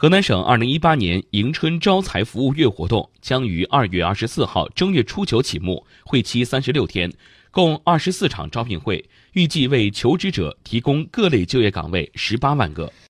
河南省二零一八年迎春招财服务月活动将于二月二十四号正月初九启幕会期三十六天共二十四场招聘会预计为求职者提供各类就业岗位十八万个。